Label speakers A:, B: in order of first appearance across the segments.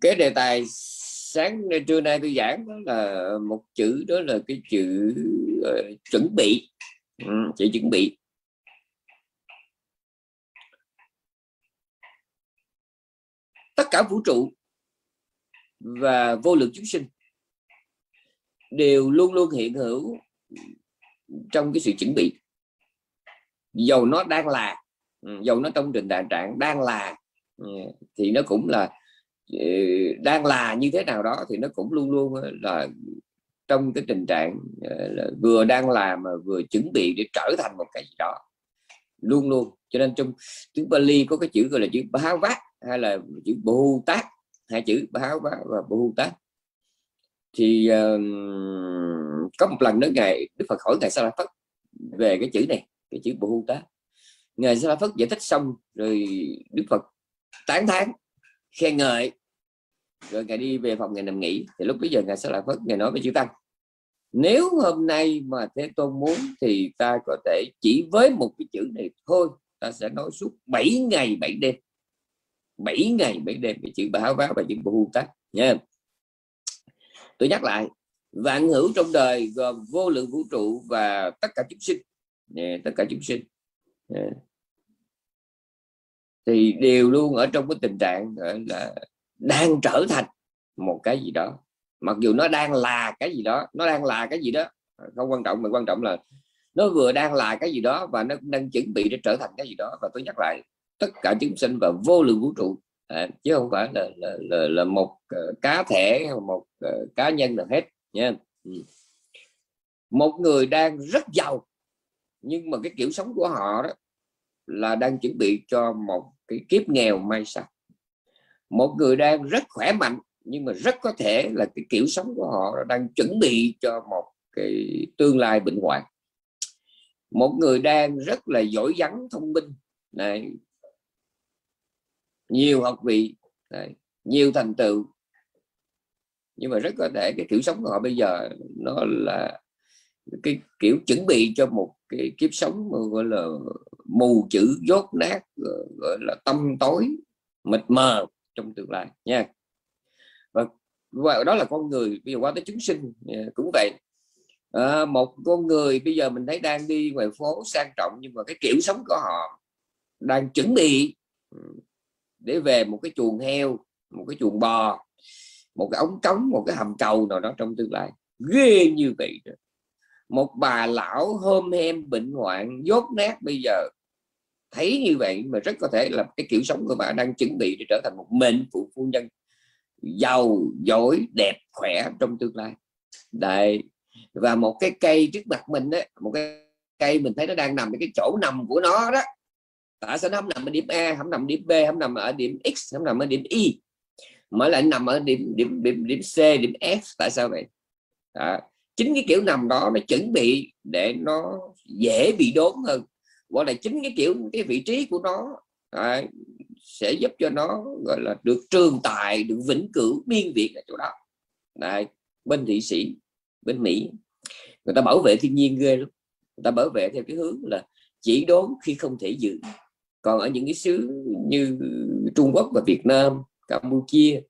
A: cái đề tài sáng trưa nay tôi giảng đó là một chữ đó là cái chữ uh, chuẩn bị. Ừ, chữ chuẩn bị. Tất cả vũ trụ và vô lượng chúng sinh đều luôn luôn hiện hữu trong cái sự chuẩn bị. Dầu nó đang là ừ, dầu nó trong trình trạng trạng đang là ừ, thì nó cũng là Ờ, đang là như thế nào đó thì nó cũng luôn luôn ờ, là trong cái tình trạng ờ, là vừa đang làm mà vừa chuẩn bị để trở thành một cái gì đó. Luôn luôn. Cho nên trong tiếng Bali có cái chữ gọi là chữ báo vát hay là chữ bồ tát hai chữ báo vát và bồ tát thì uh, có một lần đó ngày Đức Phật hỏi ngài Sa La Phất về cái chữ này cái chữ bồ tát ngài Sa La Phất giải thích xong rồi Đức Phật tán thán khen ngợi. Rồi ngài đi về phòng ngài nằm nghỉ. Thì lúc bây giờ ngài sẽ lại Phất ngài nói với chữ tăng nếu hôm nay mà thế tôn muốn thì ta có thể chỉ với một cái chữ này thôi. Ta sẽ nói suốt 7 ngày 7 đêm. 7 ngày 7 đêm cái chữ báo báo và chữ bồ tát. Nha. Tôi nhắc lại vạn hữu trong đời gồm vô lượng vũ trụ và tất cả chúng sinh. Yeah, tất cả chúng sinh. Yeah thì đều luôn ở trong cái tình trạng là đang trở thành một cái gì đó. Mặc dù nó đang là cái gì đó nó đang là cái gì đó không quan trọng mà quan trọng là nó vừa đang là cái gì đó và nó đang chuẩn bị để trở thành cái gì đó. Và tôi nhắc lại tất cả chúng sinh và vô lượng vũ trụ à, chứ không phải là là, là, là một uh, cá thể một uh, cá nhân nào hết nha. Ừ. một người đang rất giàu nhưng mà cái kiểu sống của họ đó là đang chuẩn bị cho một cái kiếp nghèo may sau. Một người đang rất khỏe mạnh nhưng mà rất có thể là cái kiểu sống của họ đang chuẩn bị cho một cái tương lai bệnh hoạn. Một người đang rất là giỏi vắng thông minh này nhiều học vị này, nhiều thành tựu. Nhưng mà rất có thể cái kiểu sống của họ bây giờ nó là cái kiểu chuẩn bị cho một cái kiếp sống mà gọi là mù chữ dốt nát ờ, gọi là tâm tối mịt mờ trong tương lai nha. Và, và đó là con người bây giờ qua tới chúng sinh ờ, cũng vậy. À, một con người bây giờ mình thấy đang đi ngoài phố sang trọng nhưng mà cái kiểu sống của họ đang chuẩn bị ừ, để về một cái chuồng heo một cái chuồng bò một cái ống cống một cái hầm cầu nào đó trong tương lai. Ghê như vậy rồi một bà lão hôm hem bệnh hoạn, dốt nát bây giờ. Thấy như vậy mà rất có thể là cái kiểu sống của bà đang chuẩn bị để trở thành một mệnh phụ phu nhân. Giàu, giỏi, đẹp, khỏe trong tương lai. Đấy, và một cái cây trước mặt mình đấy một cái cây mình thấy nó đang nằm ở cái chỗ nằm của nó đó. Tại sao nó không nằm ở điểm A, không nằm điểm B, không nằm ở điểm X, không nằm ở điểm Y, mà lại nằm ở điểm điểm điểm điểm C, điểm F. Tại sao vậy? Đó chính cái kiểu nằm đó nó chuẩn bị để nó dễ bị đốn hơn. Gọi là chính cái kiểu cái vị trí của nó à, sẽ giúp cho nó gọi là được trường tài được vĩnh cửu biên việt ở chỗ đó. Đấy, bên thụy sĩ bên mỹ người ta bảo vệ thiên nhiên ghê lắm. Người ta bảo vệ theo cái hướng là chỉ đốn khi không thể giữ. Còn ở những cái xứ như Trung Quốc và Việt Nam Campuchia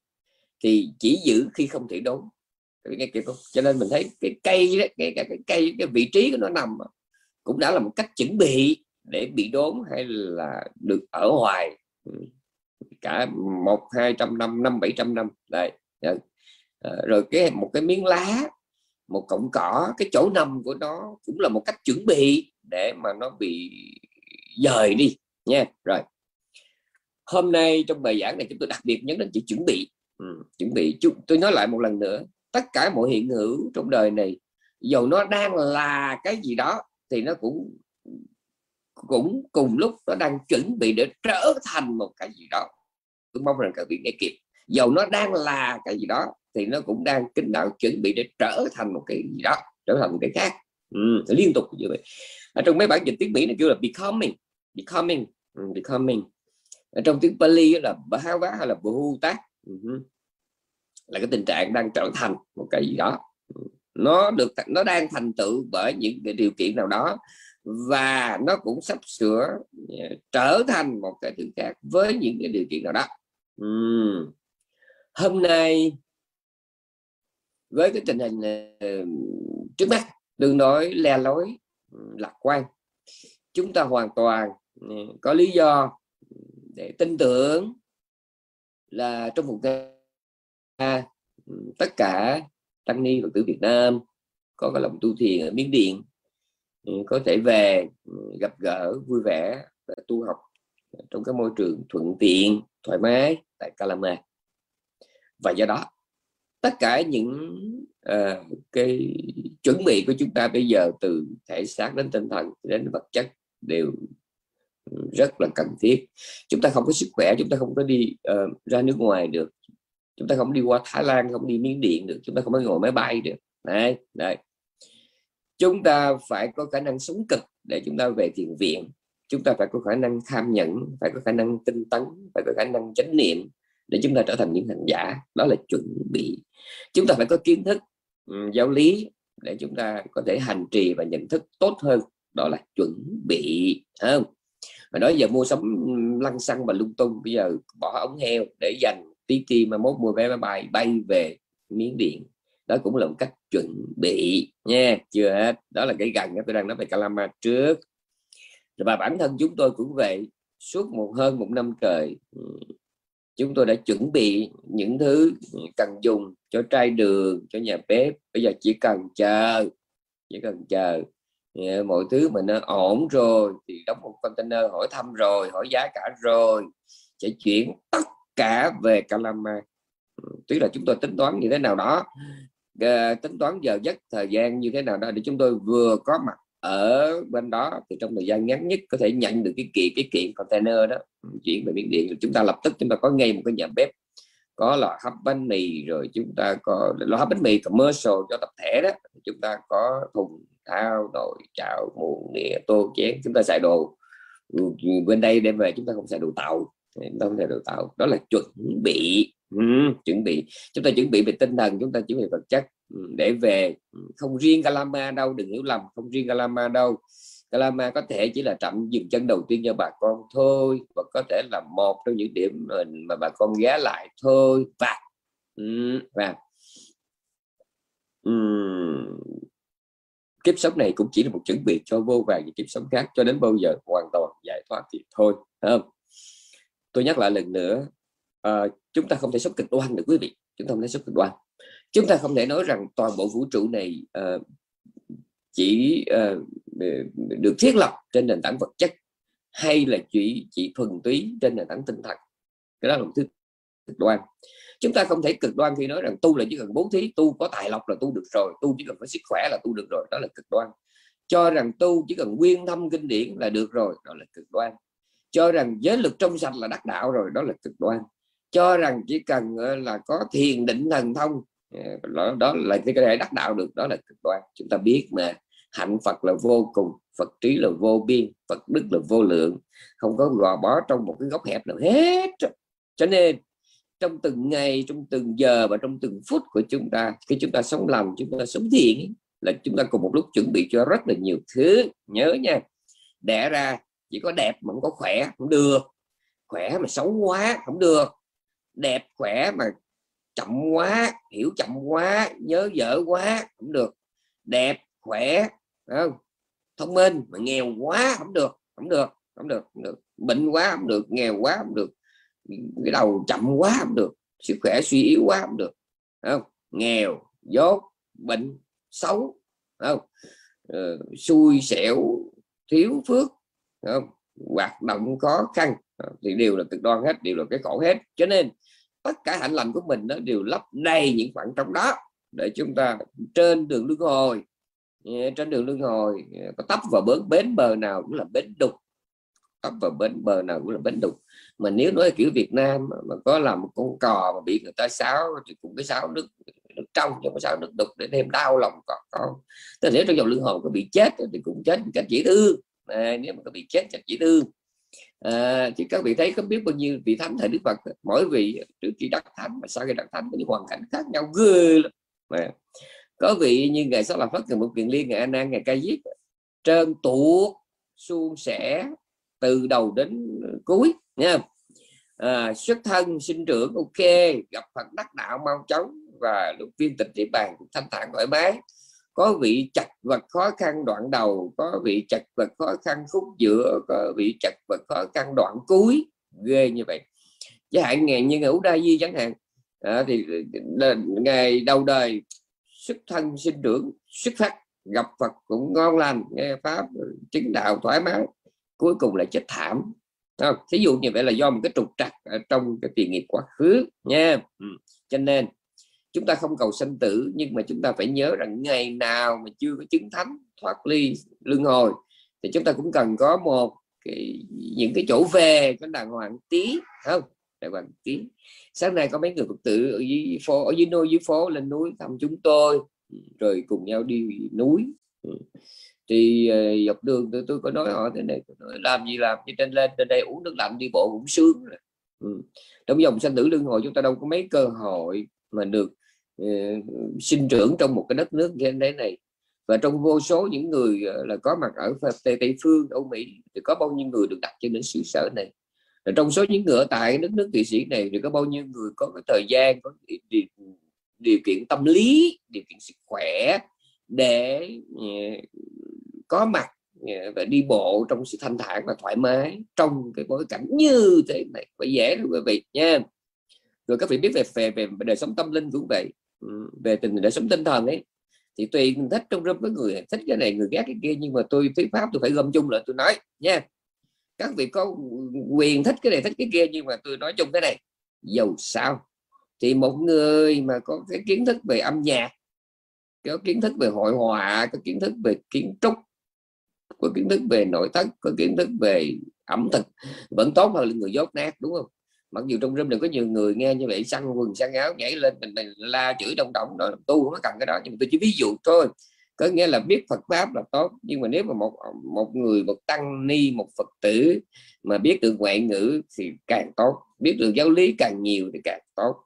A: thì chỉ giữ khi không thể đốn nghe kịp không cho nên mình thấy cái cây đó, cái, cái, cái cây cái vị trí của nó nằm cũng đã là một cách chuẩn bị để bị đốn hay là được ở hoài. Ừ, cả một hai trăm năm năm bảy trăm năm. Đây dạ. ờ, rồi cái một cái miếng lá một cọng cỏ cái chỗ nằm của nó cũng là một cách chuẩn bị để mà nó bị dời đi nha. Rồi hôm nay trong bài giảng này chúng tôi đặc biệt nhấn đến chữ chuẩn bị. Ừ, chuẩn bị. Tôi nói lại một lần nữa tất cả mọi hiện hữu trong đời này. Dầu nó đang là cái gì đó thì nó cũng cũng cùng lúc nó đang chuẩn bị để trở thành một cái gì đó. Tôi mong rằng các vị nghe kịp. Dầu nó đang là cái gì đó thì nó cũng đang kính đáo chuẩn bị để trở thành một cái gì đó trở thành một cái khác. Ừ, liên tục như vậy. Ở trong mấy bản dịch tiếng mỹ nó kêu là becoming becoming ừ, becoming. Ở trong tiếng Pali là bhava hay là bhuta uh-huh. Ừ là cái tình trạng đang trở thành một cái gì đó nó được nó đang thành tựu bởi những cái điều kiện nào đó và nó cũng sắp sửa ờ, trở thành một cái thứ khác với những cái điều kiện nào đó uhm. hôm nay với cái tình hình ờ, trước mắt, đừng nói le lối lạc quan, chúng ta hoàn toàn ờ, có lý do để tin tưởng là trong một ngày tất cả tăng ni phật tử Việt Nam có cái lòng tu thiền ở miến điện có thể về gặp gỡ vui vẻ và tu học trong cái môi trường thuận tiện thoải mái tại Calama và do đó tất cả những uh, cái chuẩn bị của chúng ta bây giờ từ thể xác đến tinh thần đến vật chất đều rất là cần thiết. Chúng ta không có sức khỏe chúng ta không có đi uh, ra nước ngoài được chúng ta không đi qua Thái Lan không đi Miến Điện được chúng ta không có ngồi máy bay được. Đấy, đấy. chúng ta phải có khả năng sống cực để chúng ta về thiền viện. Chúng ta phải có khả năng tham nhẫn phải có khả năng tinh tấn phải có khả năng chánh niệm để chúng ta trở thành những hành giả. Đó là chuẩn bị. Chúng ta phải có kiến thức um, giáo lý để chúng ta có thể hành trì và nhận thức tốt hơn. Đó là chuẩn bị không? Mà nói giờ mua sắm lăng xăng và lung tung bây giờ bỏ ống heo để dành tí ti mà mốt mua vé máy bay bay về miếng điện. Đó cũng là một cách chuẩn bị nha, chưa hết. Đó là cái gần tôi đang nói về Calama trước. Và bản thân chúng tôi cũng vậy, suốt một, hơn một năm trời chúng tôi đã chuẩn bị những thứ cần dùng cho trai đường, cho nhà bếp. Bây giờ chỉ cần chờ, chỉ cần chờ ờ, mọi thứ mình nó ổn rồi thì đóng một container hỏi thăm rồi, hỏi giá cả rồi, sẽ chuyển tất cả về Calama ừ, tức là chúng tôi tính toán như thế nào đó ờ, tính toán giờ giấc, thời gian như thế nào đó để chúng tôi vừa có mặt ở bên đó, thì trong thời gian ngắn nhất có thể nhận được cái kiện cái kiện container đó ừ, chuyển về miếng điện. Chúng ta lập tức chúng ta có ngay một cái nhà bếp, có là hấp bánh mì, rồi chúng ta có lò hấp bánh mì commercial cho tập thể đó. Chúng ta có thùng thao, nồi, chảo, muỗng, nĩa, tô, chén, chúng ta xài đồ ừ, bên đây đem về, chúng ta không xài đồ tàu đó là đào tạo. Đó là chuẩn bị. Ừ, chuẩn bị. Chúng ta chuẩn bị về tinh thần chúng ta chuẩn bị vật chất. Ừ, để về ừ, không riêng Calama đâu đừng hiểu lầm không riêng Calama đâu. Calama có thể chỉ là trạm dừng chân đầu tiên cho bà con thôi và có thể là một trong những điểm mà bà con ghé lại thôi. Và ừ, và um, kiếp sống này cũng chỉ là một chuẩn bị cho vô vàng những kiếp sống khác cho đến bao giờ hoàn toàn giải thoát thì thôi không? Tôi nhắc lại lần nữa uh, chúng ta không thể sống cực đoan được quý vị. Chúng ta không thể sống cực đoan chúng ta không thể nói rằng toàn bộ vũ trụ này uh, chỉ uh, được thiết lập trên nền tảng vật chất hay là chỉ chỉ thuần túy trên nền tảng tinh thần. Cái đó là một thứ cực đoan. Chúng ta không thể cực đoan khi nói rằng tu là chỉ cần bố thí tu có tài lộc là tu được rồi tu chỉ cần có sức khỏe là tu được rồi. Đó là cực đoan. Cho rằng tu chỉ cần nguyên thâm kinh điển là được rồi đó là cực đoan cho rằng giới lực trong sạch là đắc đạo rồi đó là cực đoan. Cho rằng chỉ cần ờ, là có thiền định thần thông ờ, đó, đó là cái thể đắc đạo được đó là cực đoan. Chúng ta biết mà hạnh Phật là vô cùng Phật trí là vô biên Phật đức là vô lượng. Không có gò bó trong một cái góc hẹp nào hết cho nên trong từng ngày trong từng giờ và trong từng phút của chúng ta khi chúng ta sống lành chúng ta sống thiện là chúng ta cùng một lúc chuẩn bị cho rất là nhiều thứ. Nhớ nha đẻ ra chỉ có đẹp mà không có khỏe không được. Khỏe mà xấu quá không được. Đẹp khỏe mà chậm quá hiểu chậm quá nhớ dở quá không được. Đẹp khỏe không? Thông minh mà nghèo quá không được không được không được không được. Bệnh quá không được. Nghèo quá không được. Cái đầu chậm quá không được. Sức khỏe suy yếu quá không được. Không? Nghèo dốt bệnh xấu không? Ừ, xui xẻo thiếu phước không? Hoạt động khó khăn ờ, thì đều là cực đoan hết, đều là cái khổ hết. Cho nên, tất cả hạnh lành của mình nó đều lấp đầy những khoảng trống đó, để chúng ta trên đường luân hồi ờ, trên đường luân hồi ờ, có tấp vào bến bến bờ nào cũng là bến đục. Tấp vào bến bờ nào cũng là bến đục. Mà nếu nói kiểu Việt Nam mà có làm một con cò mà bị người ta sáo thì cũng cái sáo nước nước trong nhưng mà sáo nước đục để thêm đau lòng con. Tức là nếu trong dòng lương hồn có bị chết thì cũng chết cách dễ thương à, nếu mà có bị chết chặt chỉ thương. À, chứ các vị thấy có biết bao nhiêu vị thánh thời Đức Phật mỗi vị trước khi đắc thánh mà sau khi đắc thánh có những hoàn cảnh khác nhau ghê lắm. À, có vị như ngày sau là phát ngày một kiện liên ngày an ngày ca diếp trơn tuột suôn sẻ từ đầu đến cuối nha à, ờ, xuất thân sinh trưởng ok gặp phật đắc đạo mau chóng và lúc viên tịch địa bàn thanh thản thoải mái có vị chặt vật khó khăn đoạn đầu có vị chặt vật khó khăn khúc giữa có vị chặt vật khó khăn đoạn cuối ghê như vậy chứ hạn ngày như ngũ đa di chẳng hạn à, thì ngày đầu đời xuất thân sinh trưởng xuất phát gặp Phật cũng ngon lành nghe pháp chứng đạo thoải mái cuối cùng lại chết thảm không? thí dụ như vậy là do một cái trục trặc ở trong cái tiền nghiệp quá khứ nha ừ. cho nên chúng ta không cầu sanh tử nhưng mà chúng ta phải nhớ rằng ngày nào mà chưa có chứng thánh thoát ly luân hồi thì chúng ta cũng cần có một cái, những cái chỗ về có đàng hoàng tí không đàng hoàng tí sáng nay có mấy người phật tử ở dưới phố ở dưới nôi dưới phố lên núi thăm chúng tôi rồi cùng nhau đi núi ừ. thì ờ, dọc đường tôi, tôi có nói họ thế này nói, làm gì làm đi trên lên trên đây uống nước lạnh đi bộ cũng sướng rồi. Ừ. trong dòng sanh tử luân hồi chúng ta đâu có mấy cơ hội mà được Ờ, sinh trưởng trong một cái đất nước như thế này. Và trong vô số những người ờ, là có mặt ở tây, tây phương Âu Mỹ thì có bao nhiêu người được đặt cho đến xứ sở này? Và trong số những người ở tại đất nước Thụy Sĩ này thì có bao nhiêu người có cái thời gian có điều kiện tâm lý điều kiện sức khỏe để uh, có mặt uh, và đi bộ trong sự thanh thản và thoải mái trong cái bối cảnh như thế này. Phải dễ luôn quý vị nha. Rồi các vị biết về về về đời sống tâm linh cũng vậy về tình đời sống tinh thần ấy, thì tùy mình thích trong rung với người, thích cái này, người ghét cái kia, nhưng mà tôi, thuyết pháp tôi phải gom chung lại tôi nói, nha. Các vị có quyền thích cái này, thích cái kia, nhưng mà tôi nói chung cái này, dầu sao? Thì một người mà có cái kiến thức về âm nhạc, có kiến thức về hội họa, có kiến thức về kiến trúc, có kiến thức về nội thất, có kiến thức về ẩm thực, vẫn tốt hơn là người dốt nát, đúng không? Mặc dù trong room đừng có nhiều người nghe như vậy săn quần săn áo nhảy lên mình, mình la chửi đông động rồi tu không cần cái đó. Nhưng mà tôi chỉ ví dụ thôi. Có nghĩa là biết Phật pháp là tốt nhưng mà nếu mà một một người một tăng ni một Phật tử mà biết được ngoại ngữ thì càng tốt biết được giáo lý càng nhiều thì càng tốt.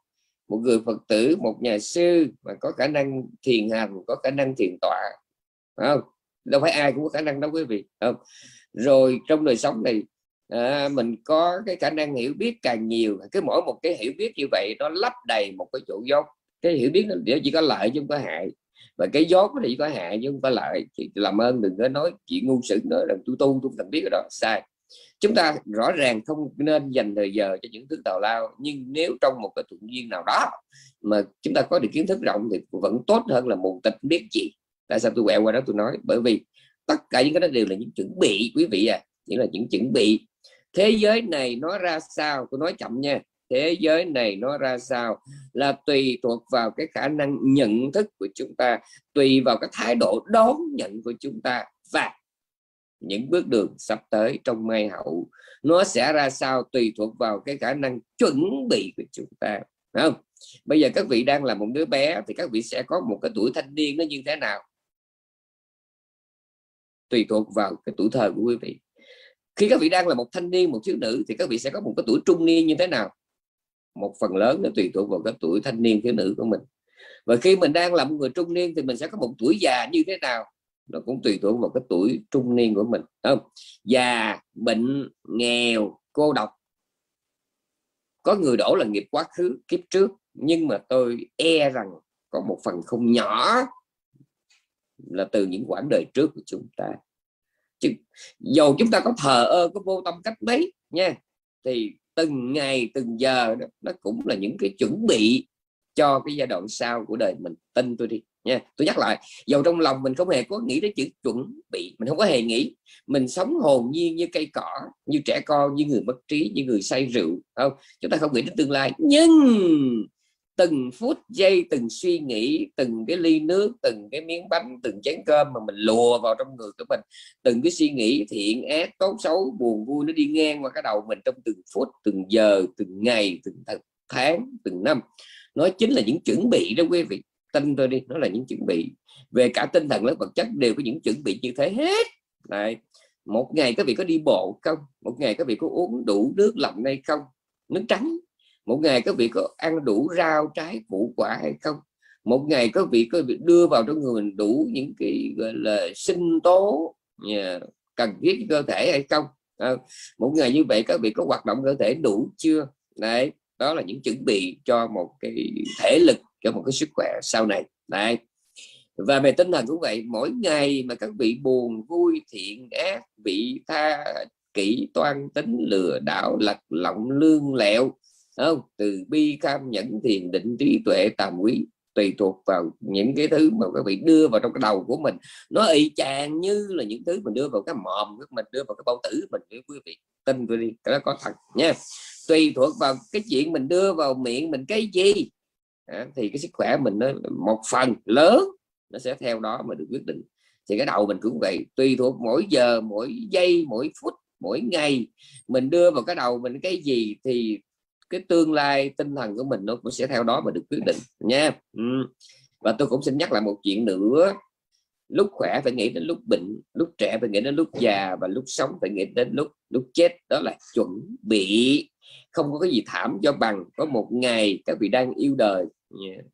A: Một người Phật tử một nhà sư mà có khả năng thiền hành có khả năng thiền tọa không? Đâu phải ai cũng có khả năng đó quý vị không? Rồi trong đời sống này à, mình có cái khả năng hiểu biết càng nhiều cái mỗi một cái hiểu biết như vậy nó lấp đầy một cái chỗ dốt cái hiểu biết nó chỉ có lợi chứ không có hại. Và cái dốt có thể có hại chứ không có lợi. Thì làm ơn đừng có nói chuyện ngu sự nữa là tôi tu tôi cần biết cái đó. Sai. Chúng ta rõ ràng không nên dành thời giờ cho những thứ tào lao nhưng nếu trong một cái thuận duyên nào đó mà chúng ta có được kiến thức rộng thì vẫn tốt hơn là một tịch biết gì. Tại sao tôi quẹo qua đó tôi nói? Bởi vì tất cả những cái đó đều là những chuẩn bị quý vị à. Những là những chuẩn bị thế giới này nó ra sao? Tôi nói chậm nha. Thế giới này nó ra sao? Là tùy thuộc vào cái khả năng nhận thức của chúng ta, tùy vào cái thái độ đón nhận của chúng ta và những bước đường sắp tới trong mai hậu. Nó sẽ ra sao tùy thuộc vào cái khả năng chuẩn bị của chúng ta không? Bây giờ các vị đang là một đứa bé thì các vị sẽ có một cái tuổi thanh niên nó như thế nào? Tùy thuộc vào cái tuổi thơ của quý vị khi các vị đang là một thanh niên, một thiếu nữ, thì các vị sẽ có một cái tuổi trung niên như thế nào? Một phần lớn nó tùy thuộc vào cái tuổi thanh niên, thiếu nữ của mình. Và khi mình đang là một người trung niên thì mình sẽ có một tuổi già như thế nào? Nó cũng tùy thuộc vào cái tuổi trung niên của mình không? Già, bệnh, nghèo, cô độc. Có người đổ là nghiệp quá khứ, kiếp trước, nhưng mà tôi e rằng có một phần không nhỏ là từ những quãng đời trước của chúng ta chứ dầu chúng ta có thờ ơ có vô tâm cách mấy nha thì từng ngày từng giờ đó, nó cũng là những cái chuẩn bị cho cái giai đoạn sau của đời mình. Tin tôi đi nha. Tôi nhắc lại dầu trong lòng mình không hề có nghĩ đến chữ chuẩn bị mình không có hề nghĩ. Mình sống hồn nhiên như cây cỏ như trẻ con như người mất trí như người say rượu không? Chúng ta không nghĩ đến tương lai. Nhưng từng phút giây, từng suy nghĩ, từng cái ly nước, từng cái miếng bánh, từng chén cơm mà mình lùa vào trong người của mình. Từng cái suy nghĩ thiện ác, tốt xấu, buồn vui nó đi ngang qua cái đầu mình trong từng phút, từng giờ, từng ngày, từng tháng, từng năm. Nó chính là những chuẩn bị đó quý vị. Tin tôi đi, nó là những chuẩn bị. Về cả tinh thần lẫn vật chất đều có những chuẩn bị như thế hết. Này, một ngày các vị có đi bộ không? Một ngày các vị có uống đủ nước lạnh hay không? Nước trắng một ngày các vị có ăn đủ rau trái củ quả hay không? Một ngày các vị có việc đưa vào trong người mình đủ những cái gọi là sinh tố cần thiết cho cơ thể hay không? À, một ngày như vậy các vị có hoạt động cơ thể đủ chưa? Đấy đó là những chuẩn bị cho một cái thể lực cho một cái sức khỏe sau này. Đấy. Và về tinh thần cũng vậy mỗi ngày mà các vị buồn vui thiện ác bị tha kỹ toan tính lừa đảo lật lọng lương lẹo không từ bi cam nhẫn thiền định trí tuệ tàm quý tùy thuộc vào những cái thứ mà các vị đưa vào trong cái đầu của mình. Nó y chang như là những thứ mình đưa vào cái mồm của mình đưa vào cái bao tử mình quý vị tin tôi đi cái đó có thật nha. Tùy thuộc vào cái chuyện mình đưa vào miệng mình cái gì à, thì cái sức khỏe mình nó một phần lớn nó sẽ theo đó mà được quyết định. Thì cái đầu mình cũng vậy tùy thuộc mỗi giờ mỗi giây mỗi phút mỗi ngày mình đưa vào cái đầu mình cái gì thì cái tương lai tinh thần của mình nó cũng sẽ theo đó mà được quyết định, nha. Ừ. và tôi cũng xin nhắc lại một chuyện nữa. Lúc khỏe phải nghĩ đến lúc bệnh, lúc trẻ phải nghĩ đến lúc già và lúc sống phải nghĩ đến lúc lúc chết. Đó là chuẩn bị. Không có cái gì thảm cho bằng có một ngày các vị đang yêu đời. Yeah.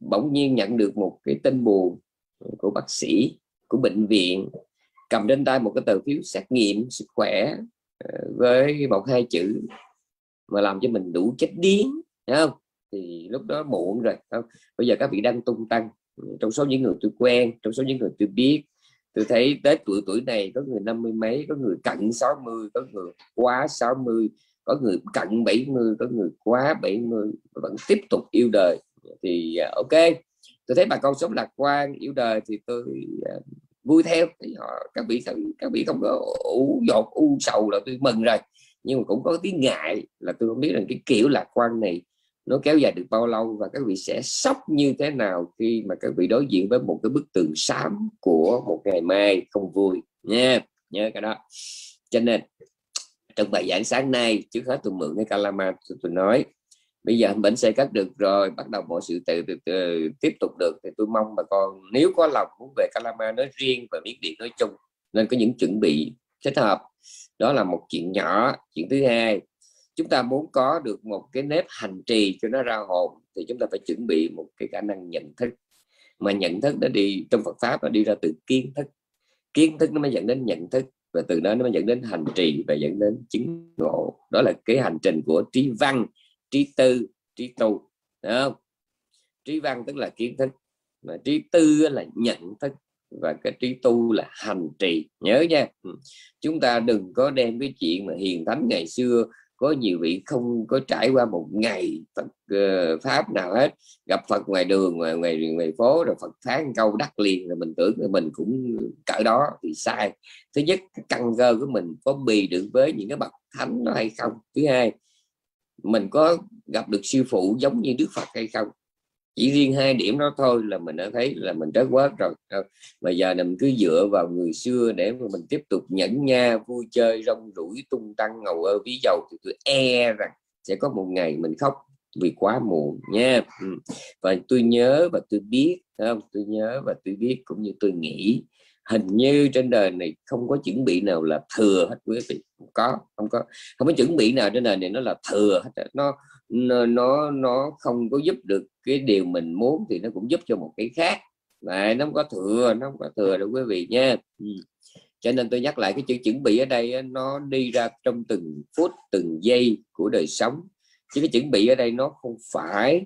A: bỗng nhiên nhận được một cái tin buồn của bác sĩ, của bệnh viện. Cầm trên tay một cái tờ phiếu xét nghiệm sức khỏe ờ, với một hai chữ mà làm cho mình đủ chết điếng không? Thì lúc đó muộn rồi không? bây giờ các vị đang tung tăng. Trong số những người tôi quen trong số những người tôi biết tôi thấy tới tuổi tuổi này có người năm mươi mấy có người cận 60 có người quá 60 có người cận 70 có người quá 70 vẫn tiếp tục yêu đời. Thì à, ok. Tôi thấy bà con sống lạc quan yêu đời thì tôi uh, vui theo. Thì họ các vị các vị không có ủ dột u sầu là tôi mừng rồi nhưng mà cũng có tiếng ngại là tôi không biết rằng cái kiểu lạc quan này nó kéo dài được bao lâu và các vị sẽ sốc như thế nào khi mà các vị đối diện với một cái bức tường xám của một ngày mai không vui nha. Nhớ cái đó. Cho nên trong bài giảng sáng nay trước hết tôi mượn cái calama tôi, tôi nói bây giờ bệnh xe cắt được rồi bắt đầu mọi sự tự, tự, tự tiếp tục được. Thì tôi mong bà con nếu có lòng muốn về calama nói riêng và miếng điện nói chung nên có những chuẩn bị thích hợp đó là một chuyện nhỏ, chuyện thứ hai. Chúng ta muốn có được một cái nếp hành trì cho nó ra hồn thì chúng ta phải chuẩn bị một cái khả năng nhận thức. Mà nhận thức nó đi, trong Phật pháp nó đi ra từ kiến thức. Kiến thức nó mới dẫn đến nhận thức và từ đó nó mới dẫn đến hành trì và dẫn đến chứng ngộ. Đó là cái hành trình của trí văn, trí tư, trí tu. Đúng không? Trí văn tức là kiến thức, mà trí tư là nhận thức và cái trí tu là hành trì. Nhớ nha. Ừ. Chúng ta đừng có đem cái chuyện mà hiền thánh ngày xưa có nhiều vị không có trải qua một ngày Phật uh, pháp nào hết. Gặp Phật ngoài đường ngoài ngoài, ngoài phố rồi Phật phán câu đắc liền rồi mình tưởng là mình cũng cỡ đó thì sai. Thứ nhất cái căn cơ của mình có bì được với những cái bậc thánh đó hay không? Thứ hai mình có gặp được sư phụ giống như Đức Phật hay không? Chỉ riêng hai điểm đó thôi là mình đã thấy là mình rất quá rồi. Ờ, mà giờ mình cứ dựa vào người xưa để mà mình tiếp tục nhẫn nha, vui chơi, rong rủi tung tăng, ngầu ơ, ví dầu thì tôi e rằng sẽ có một ngày mình khóc vì quá muộn nha. Ừ. Và tôi nhớ và tôi biết không? Tôi nhớ và tôi biết cũng như tôi nghĩ. Hình như trên đời này không có chuẩn bị nào là thừa hết quý vị. Không có không có. Không có chuẩn bị nào trên đời này nó là thừa hết nó nó nó không có giúp được cái điều mình muốn thì nó cũng giúp cho một cái khác. Mà nó không có thừa nó không có thừa đâu quý vị nha. Ừ. cho nên tôi nhắc lại cái chữ chuẩn bị ở đây nó đi ra trong từng phút từng giây của đời sống. Chứ cái chuẩn bị ở đây nó không phải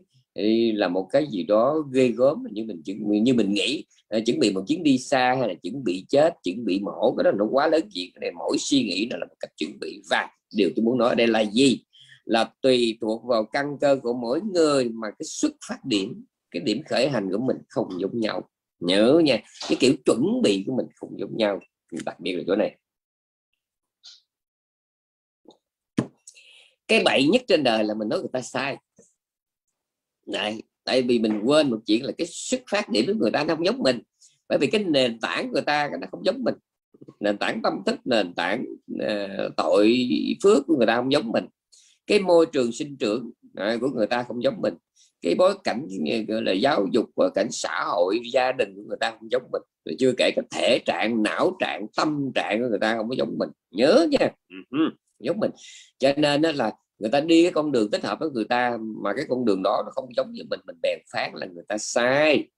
A: là một cái gì đó ghê gớm như mình chuẩn như mình nghĩ. À, chuẩn bị một chuyến đi xa hay là chuẩn bị chết chuẩn bị mổ cái đó nó quá lớn chuyện. Này mỗi suy nghĩ nó là một cách chuẩn bị. Và điều tôi muốn nói ở đây là gì? Là tùy thuộc vào căn cơ của mỗi người mà cái xuất phát điểm cái điểm khởi hành của mình không giống nhau. Nhớ nha cái kiểu chuẩn bị của mình không giống nhau. Đặc biệt là chỗ này. Cái bậy nhất trên đời là mình nói người ta sai. Này tại vì mình quên một chuyện là cái xuất phát điểm của người ta nó không giống mình. Bởi vì cái nền tảng người ta nó không giống mình. Nền tảng tâm thức nền tảng uh, tội phước của người ta không giống mình cái môi trường sinh trưởng à, của người ta không giống mình. Cái bối cảnh gọi là giáo dục và cảnh xã hội gia đình của người ta không giống mình. Rồi chưa kể cái thể trạng não trạng tâm trạng của người ta không có giống mình. Nhớ nha. Ừ, giống mình. Cho nên đó là người ta đi cái con đường tích hợp với người ta mà cái con đường đó nó không giống như mình. Mình bèn phán là người ta sai.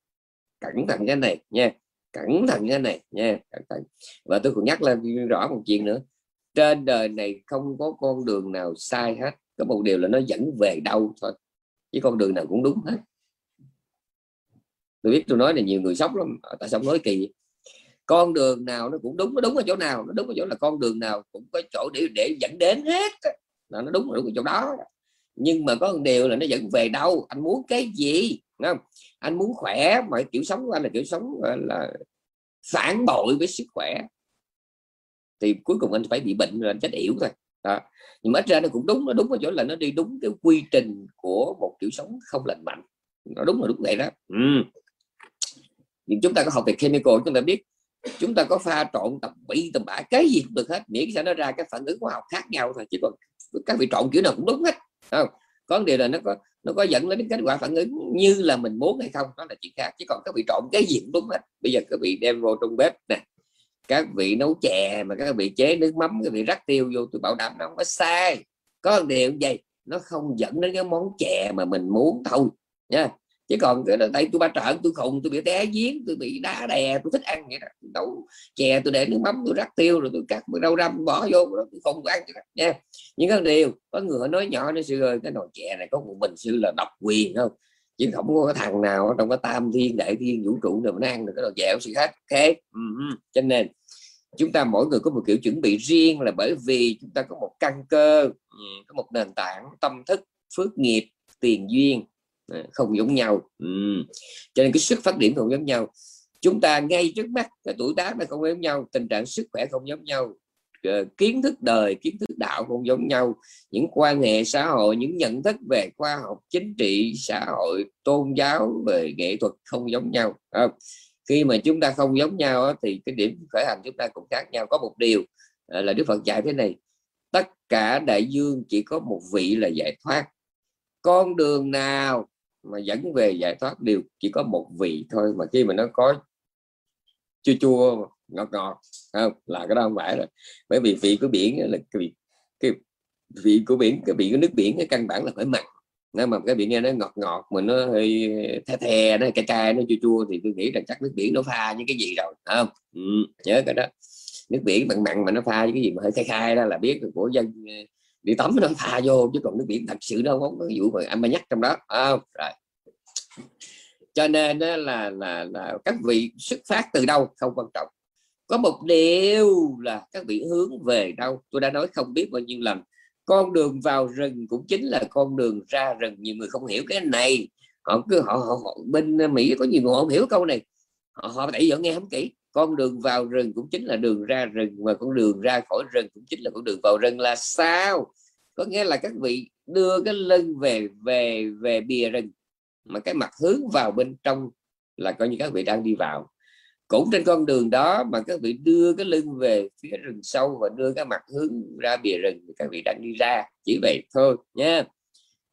A: Cẩn thận cái này nha. Cẩn thận cái này nha. Cẩn thận. Và tôi còn nhắc lên rõ một chuyện nữa trên đời này không có con đường nào sai hết. Có một điều là nó dẫn về đâu thôi. Chứ con đường nào cũng đúng hết. Tôi biết tôi nói là nhiều người sốc lắm. Ờ, tại sao nói kỳ con đường nào nó cũng đúng, nó đúng ở chỗ nào, nó đúng ở chỗ là con đường nào cũng có chỗ để để dẫn đến hết là nó đúng ở chỗ đó. Nhưng mà có một điều là nó dẫn về đâu. Anh muốn cái gì? Không? Anh muốn khỏe mà kiểu sống của anh là kiểu sống là phản bội với sức khỏe thì cuối cùng anh phải bị bệnh rồi anh chết yểu thôi. Đó. nhưng mà ít ra nó cũng đúng, nó đúng ở chỗ là nó đi đúng cái quy trình của một kiểu sống không lành mạnh. Nó đúng là đúng vậy đó. Ừ. nhưng chúng ta có học về chemical, chúng ta biết chúng ta có pha trộn tập bị tầm bã cái gì cũng được hết. Miễn sao nó ra cái phản ứng hóa học khác nhau thôi chỉ còn các vị trộn kiểu nào cũng đúng hết. Không? Có điều là nó có nó có dẫn đến kết quả phản ứng như là mình muốn hay không, đó là chuyện khác. Chứ còn các vị trộn cái gì cũng đúng hết. Bây giờ các vị đem vô trong bếp nè các vị nấu chè mà các vị chế nước mắm, các vị rắc tiêu vô, tôi bảo đảm nó không có sai. Có điều gì nó không dẫn đến cái món chè mà mình muốn thôi nha chứ còn cái tại tôi ba trợn, tôi khùng, tôi bị té giếng, tôi bị đá đè, tôi thích ăn vậy đó. Nấu chè, tôi để nước mắm, tôi rắc tiêu, rồi tôi cắt rau răm, bỏ vô, đó, tôi không ăn nha nhưng cái điều, có người nói nhỏ nó sư ơi, cái nồi chè này có một mình sư là độc quyền không? Chứ không có thằng nào trong cái tam thiên, đại thiên, vũ trụ nào mà nó ăn được cái đồ dẻo gì hết. Thế ừ, ừ. cho nên, chúng ta mỗi người có một kiểu chuẩn bị riêng là bởi vì chúng ta có một căn cơ ừ, có một nền tảng tâm thức, phước nghiệp, tiền duyên không giống nhau. Ừ. cho nên cái sức phát triển không giống nhau. Chúng ta ngay trước mắt, cái tuổi tác nó không giống nhau, tình trạng sức khỏe không giống nhau. Ờ, kiến thức đời, kiến thức đạo không giống nhau. Những quan hệ xã hội, những nhận thức về khoa học, chính trị, xã hội, tôn giáo, về nghệ thuật không giống nhau không? khi mà chúng ta không giống nhau thì cái điểm khởi hành chúng ta cũng khác nhau. Có một điều ờ, là Đức Phật dạy thế này, tất cả đại dương chỉ có một vị là giải thoát. Con đường nào mà dẫn về giải thoát đều chỉ có một vị thôi. Mà khi mà nó có chua chua ngọt ngọt không? Là cái đó không phải rồi. Bởi vì vị của biển là cái vị cái vị của biển cái vị của nước biển cái căn bản là phải mặn. Nếu mà cái vị nghe nó ngọt ngọt mà nó hơi the the nó cay cay nó chua chua thì tôi nghĩ là chắc nước biển nó pha những cái gì rồi không? Ừ, nhớ cái đó. Nước biển mặn mặn mà nó pha những cái gì mà hơi khai khai đó là biết của dân ờ, đi tắm nó pha vô chứ còn nước biển thật sự đâu không có vụ mà anh nhắc trong đó không? Rồi. Cho nên đó là là là các vị xuất phát từ đâu không quan trọng có một điều là các vị hướng về đâu? Tôi đã nói không biết bao nhiêu lần. Con đường vào rừng cũng chính là con đường ra rừng. Nhiều người không hiểu cái này. Họ cứ họ, họ, họ bên mỹ có nhiều người không hiểu câu này. Họ, họ tại giờ nghe không kỹ. Con đường vào rừng cũng chính là đường ra rừng và con đường ra khỏi rừng cũng chính là con đường vào rừng là sao? Có nghĩa là các vị đưa cái lưng về về về bìa rừng mà cái mặt hướng vào bên trong là coi như các vị đang đi vào cũng trên con đường đó mà các vị đưa cái lưng về phía rừng sâu và đưa cái mặt hướng ra bìa rừng thì các vị đang đi ra, chỉ vậy thôi nha.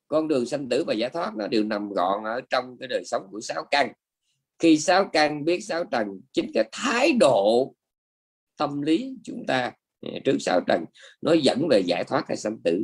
A: Con đường sanh tử và giải thoát nó đều nằm gọn ở trong cái đời sống của sáu căn. Khi sáu căn biết sáu trần chính cái thái độ tâm lý chúng ta à, trước sáu trần nó dẫn về giải thoát hay sanh tử.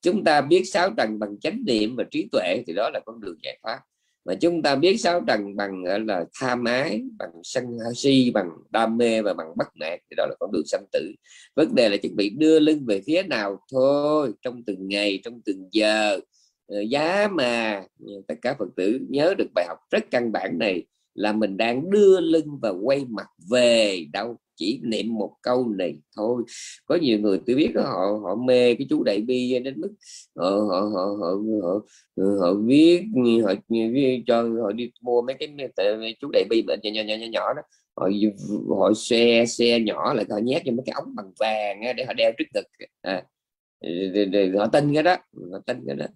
A: Chúng ta biết sáu trần bằng chánh niệm và trí tuệ thì đó là con đường giải thoát mà chúng ta biết sáu trần bằng là tham ái bằng sân si, bằng đam mê và bằng bất mãn thì đó là con đường sanh tử. Vấn đề là chuẩn bị đưa lưng về phía nào thôi, trong từng ngày, trong từng giờ. Ờ, giá mà ừ, tất cả phật tử nhớ được bài học rất căn bản này là mình đang đưa lưng và quay mặt về đâu chỉ niệm một câu này thôi. Có nhiều người tôi biết đó, họ họ mê cái chú đại bi đến mức họ họ họ họ, họ, họ viết họ viết cho họ đi mua mấy cái chú đại bi bệnh nhỏ nhỏ nhỏ nhỏ đó. Họ họ xe xe nhỏ lại họ nhét cho mấy cái ống bằng vàng để họ đeo trước ngực. À, để, để, họ tin cái đó họ tin cái đó.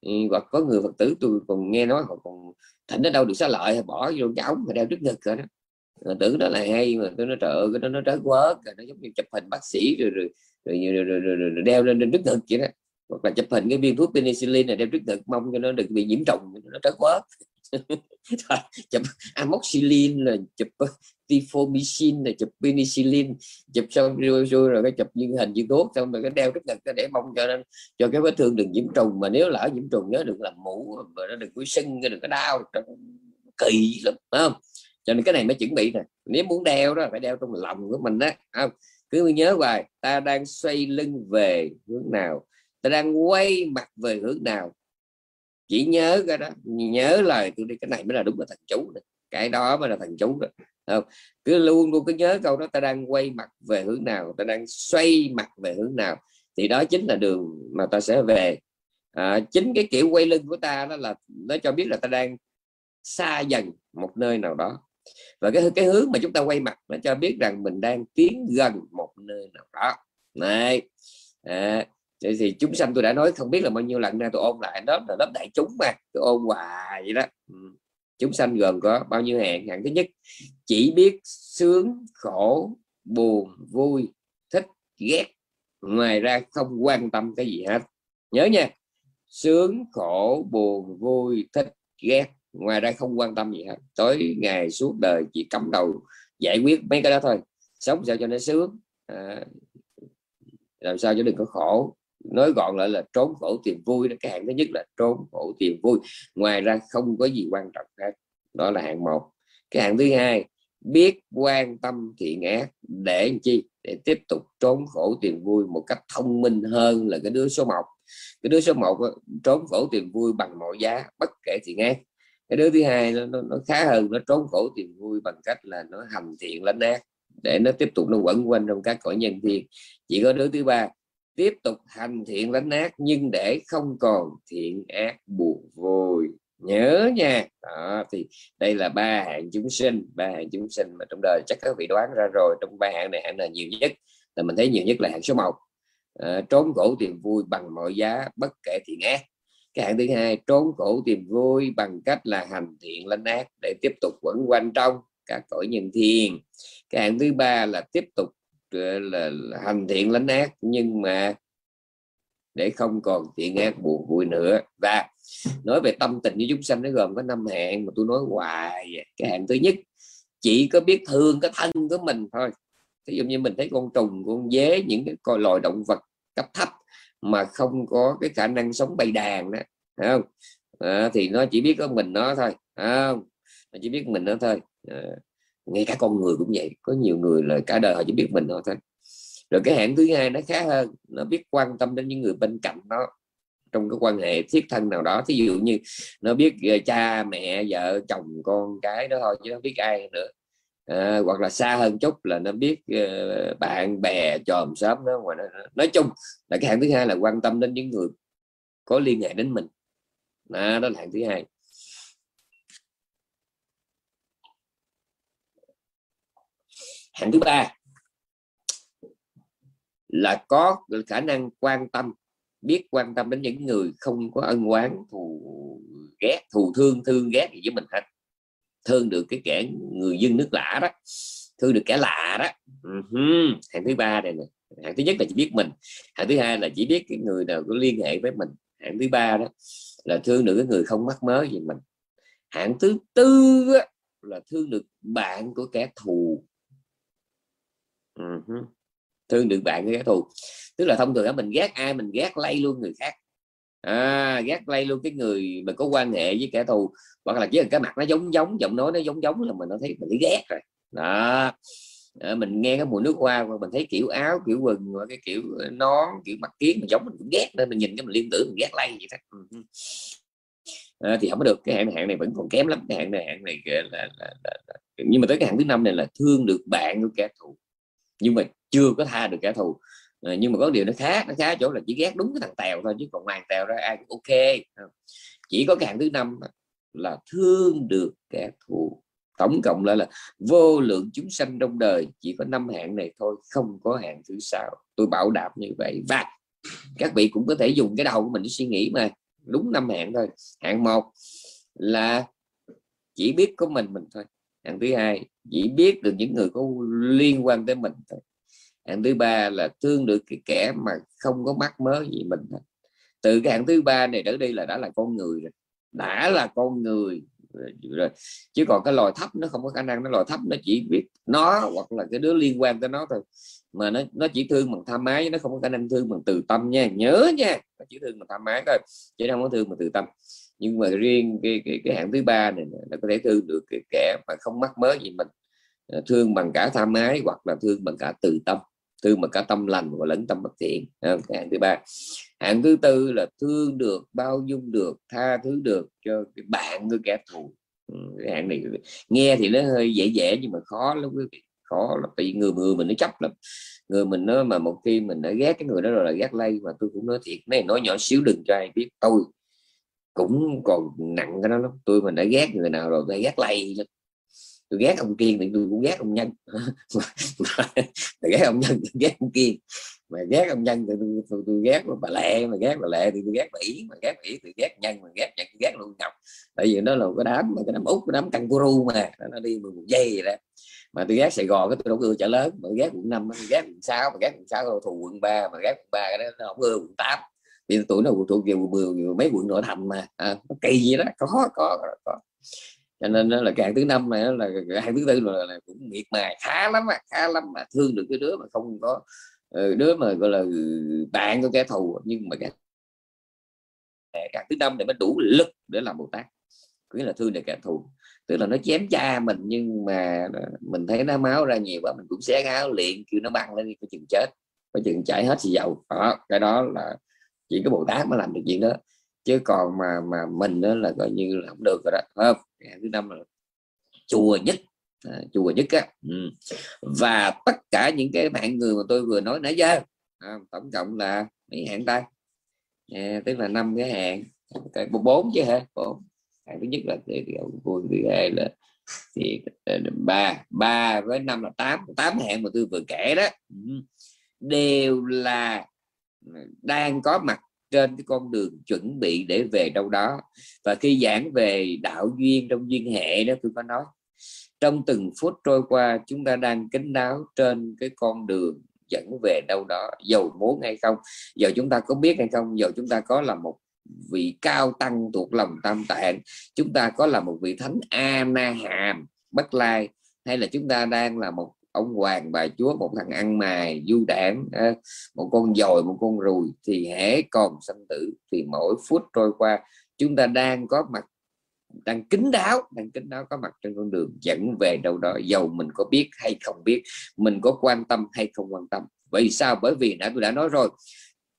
A: Ừ, hoặc có người phật tử tôi còn nghe nói họ còn thỉnh ở đâu được xá lợi bỏ vô cái ống mà đeo trước ngực rồi đó rồi tưởng đó là hay mà tôi nói trời ơi cái đó nó trái quá nó giống như chụp hình bác sĩ rồi rồi, rồi, rồi, rồi, rồi, rồi đeo lên trên trước ngực vậy đó. Hoặc là chụp hình cái viên thuốc penicillin này đeo trước ngực mong cho nó đừng bị nhiễm trùng nó trái quá chụp amoxicillin là chụp tifomycin là chụp penicillin chụp xong rồi, rồi, rồi cái chụp những hình như tốt xong rồi cái đeo trước ngực để mong cho nên cho cái vết thương đừng nhiễm trùng mà nếu lỡ nhiễm trùng nhớ đừng làm mũ mà nó đừng có sưng đừng có đau kỳ lắm không? Cho nên cái này mới chuẩn bị nè. Nếu muốn đeo đó phải đeo trong lòng của mình đó không cứ nhớ hoài ta đang xoay lưng về hướng nào? Ta đang quay mặt về hướng nào? Chỉ nhớ cái đó nhớ lời tôi đi cái này mới là đúng là thằng chú này. cái đó mới là thằng chú đó. Không? cứ luôn luôn cứ nhớ câu đó ta đang quay mặt về hướng nào? Ta đang xoay mặt về hướng nào? Thì đó chính là đường mà ta sẽ về. À, chính cái kiểu quay lưng của ta đó là nó cho biết là ta đang xa dần một nơi nào đó và cái cái hướng mà chúng ta quay mặt nó cho biết rằng mình đang tiến gần một nơi nào đó. Này à, thì, thì chúng sanh tôi đã nói không biết là bao nhiêu lần nay tôi ôn lại đó là lớp đại chúng mà tôi ôn hoài vậy đó. Ừ. chúng sanh gồm có bao nhiêu hạng? Hạng thứ nhất chỉ biết sướng khổ buồn vui thích ghét. Ngoài ra không quan tâm cái gì hết. Nhớ nha sướng khổ buồn vui thích ghét ngoài ra không quan tâm gì hết. Tối ngày suốt đời chỉ cắm đầu giải quyết mấy cái đó thôi. Sống sao cho nó sướng. À, làm sao cho đừng có khổ. Nói gọn lại là trốn khổ tìm vui đó. Cái hạng thứ nhất là trốn khổ tìm vui. Ngoài ra không có gì quan trọng hết. Đó là hạng một. Cái hạng thứ hai biết quan tâm thiện ác để chi? Để tiếp tục trốn khổ tìm vui một cách thông minh hơn là cái đứa số 1 cái đứa số 1 trốn khổ tìm vui bằng mọi giá bất kể thiện ác cái đứa thứ hai nó, nó, nó khá hơn nó trốn khổ tìm vui bằng cách là nó hành thiện lánh ác để nó tiếp tục nó quẩn quanh trong các cõi nhân thiên. Chỉ có đứa thứ ba tiếp tục hành thiện lánh ác nhưng để không còn thiện ác buồn vui nhớ nha. Đó, thì đây là ba hạng chúng sinh ba hạng chúng sinh mà trong đời chắc các vị đoán ra rồi. Trong ba hạng này hạng là nhiều nhất là mình thấy nhiều nhất là hạng số 1 à, ờ, trốn khổ tìm vui bằng mọi giá bất kể thiện ác cái hạng thứ hai trốn khổ tìm vui bằng cách là hành thiện lánh ác để tiếp tục quẩn quanh trong các cõi nhân thiên. Cái hạng thứ ba là tiếp tục ờ, là, hành thiện lánh ác nhưng mà để không còn thiện ác buồn vui nữa. Và nói về tâm tình với chúng sanh nó gồm có năm hạng mà tôi nói hoài cái hạng thứ nhất chỉ có biết thương cái thân của mình thôi. Ví dụ như mình thấy con trùng con dế những cái loài động vật cấp thấp mà không có cái khả năng sống bầy đàn đó không? À, thì nó chỉ biết có mình nó thôi không? Nó chỉ biết mình nó thôi. À, ngay cả con người cũng vậy có nhiều người là cả đời họ chỉ biết mình nó thôi. Rồi cái hạng thứ hai nó khá hơn nó biết quan tâm đến những người bên cạnh nó trong cái quan hệ thiết thân nào đó. Thí dụ như nó biết ờ, cha mẹ vợ chồng con cái đó thôi chứ nó biết ai nữa à, hoặc là xa hơn chút là nó biết uh, bạn bè chòm xóm đó ngoài nó, nói chung là cái hạng thứ hai là quan tâm đến những người có liên hệ đến mình. À, đó là hạng thứ hai. Hạng thứ ba là có khả năng quan tâm biết quan tâm đến những người không có ân oán thù ghét thù thương thương ghét gì với mình hết thương được cái kẻ người dân nước lạ đó thương được kẻ lạ đó. Uh-huh. hạng thứ ba này nè. Hạng thứ nhất là chỉ biết mình hạng thứ hai là chỉ biết cái người nào có liên hệ với mình. Hạng thứ ba đó là thương được cái người không mắc mớ gì mình. Hạng thứ tư đó, là thương được bạn của kẻ thù. Uh-huh thương được bạn của kẻ thù. Tức là thông thường á mình ghét ai mình ghét lây luôn người khác à, ghét lây luôn cái người mà có quan hệ với kẻ thù hoặc là chỉ là cái mặt nó giống giống giọng nói nó giống giống là mình nó thấy mình ghét rồi. Đó. À, mình nghe cái mùi nước hoa mà mình thấy kiểu áo kiểu quần và cái kiểu ờ, nón kiểu mặt kiến mình giống mình cũng ghét nên mình nhìn cái mình liên tưởng mình ghét lây vậy đó. À, thì không có được cái hạn này, này vẫn còn kém lắm cái hạn này hạn này là, là, là, là, là nhưng mà tới cái hạn thứ năm này là thương được bạn của kẻ thù nhưng mà chưa có tha được kẻ thù à, nhưng mà có điều nó khác nó khác chỗ là chỉ ghét đúng cái thằng tèo thôi chứ còn hoàng tèo ra ai cũng ok. Ờ, chỉ có cái hạng thứ năm là thương được kẻ thù. Tổng cộng lại là vô lượng chúng sanh trong đời chỉ có năm hạng này thôi không có hạng thứ sáu. Tôi bảo đảm như vậy. Và các vị cũng có thể dùng cái đầu của mình để suy nghĩ mà. Đúng năm hạng thôi. Hạng một là chỉ biết có mình mình thôi. Hạng thứ hai chỉ biết được những người có liên quan tới mình thôi hạng thứ ba là thương được cái kẻ mà không có mắc mớ gì mình từ cái hạng thứ ba này trở đi là đã là con người rồi. Đã là con người rồi. Chứ còn cái loài thấp nó không có khả năng nó loài thấp nó chỉ biết nó hoặc là cái đứa liên quan tới nó thôi. Mà nó nó chỉ thương bằng tham ái nó không có khả năng thương bằng từ tâm nha. Nhớ nha nó chỉ thương bằng tham ái thôi chứ không có thương bằng từ tâm. Nhưng mà riêng cái cái, cái hạng thứ ba này là có thể thương được cái kẻ mà không mắc mớ gì mình. Ờ, thương bằng cả tham ái hoặc là thương bằng cả từ tâm. Thương bằng cả tâm lành và lẫn tâm bất thiện. Ờ, hạng thứ ba. Hạng thứ tư là thương được, bao dung được, tha thứ được cho cái bạn người kẻ thù. Ừ, cái hạng này nghe thì nó hơi dễ dễ nhưng mà khó lắm quý vị. Khó là vì người người mình nó chấp lắm. Người mình nó mà một khi mình đã ghét cái người đó rồi là ghét lây mà tôi cũng nói thiệt này nói nhỏ xíu đừng cho ai biết. Tôi cũng còn nặng cái đó lắm. Tôi mình đã ghét người nào rồi tôi ghét lây tôi ghét ông kiên thì tôi cũng ghét ông nhân. Tôi ghét ông nhân tôi ghét ông kiên. Mà ghét ông nhân thì tôi, tôi, tôi ghét bà lệ mà ghét bà lệ thì tôi ghét bà ý mà ghét bà ý thì ghét nhân mà ghét nhân ghét luôn ngọc. Tại vì nó là cái đám mà cái đám út cái đám kangaroo mà nó đi một giây ra, đó. Mà tôi ghét Sài Gòn cái tôi đâu ưa chợ lớn mà ghét quận năm ghét quận sáu mà ghét quận sáu thù quận ba mà ghét quận ba cái đó nó không ưa quận tám. Vì tuổi nó thuộc về quận mười mấy quận nội thành mà. À, nó kỳ gì đó. Có có có cho nên đó là càng thứ năm này là hạng thứ tư là, là cũng miệt mài khá lắm mà khá lắm mà thương được cái đứa mà không có ờ, đứa mà gọi là bạn của kẻ thù nhưng mà cái càng thứ năm này mới đủ lực để làm bồ tát nghĩa là thương được kẻ thù. Tức là nó chém cha mình nhưng mà mình thấy nó máu ra nhiều quá mình cũng xé áo liền kêu nó băng lên đi có chừng chết có chừng chảy hết xì dầu. Đó cái đó là chỉ có bồ tát mới làm được chuyện đó chứ còn mà mà mình đó là coi như là không được rồi đó không? Thứ năm là chùa nhất à, chùa nhất á ừ. và tất cả những cái bạn người mà tôi vừa nói nãy giờ à, tổng cộng là mấy hạng tay à, tức là năm cái hạng cái bốn chứ hả? Bốn. Hạng thứ nhất là cái vui thứ hai là thì à, ba ba với năm là tám. Tám hạng mà tôi vừa kể đó ừ. đều là à, đang có mặt trên cái con đường chuẩn bị để về đâu đó. Và khi giảng về đạo duyên trong duyên hệ đó, tôi có nói, trong từng phút trôi qua, chúng ta đang kính đáo trên cái con đường dẫn về đâu đó giàu muốn hay không. Giờ chúng ta có biết hay không? Giờ chúng ta có là một vị cao tăng thuộc lòng tam tạng, chúng ta có là một vị thánh a na hàm bất lai, hay là chúng ta đang là một ông hoàng bà chúa, một thằng ăn mài du đảng một con dồi, một con rùi thì hễ còn sanh tử thì mỗi phút trôi qua, chúng ta đang có mặt, đang kính đáo, đang kính đáo có mặt trên con đường, dẫn về đâu đó. Dầu mình có biết hay không biết, mình có quan tâm hay không quan tâm. Vì sao? Bởi vì đã, tôi đã nói rồi,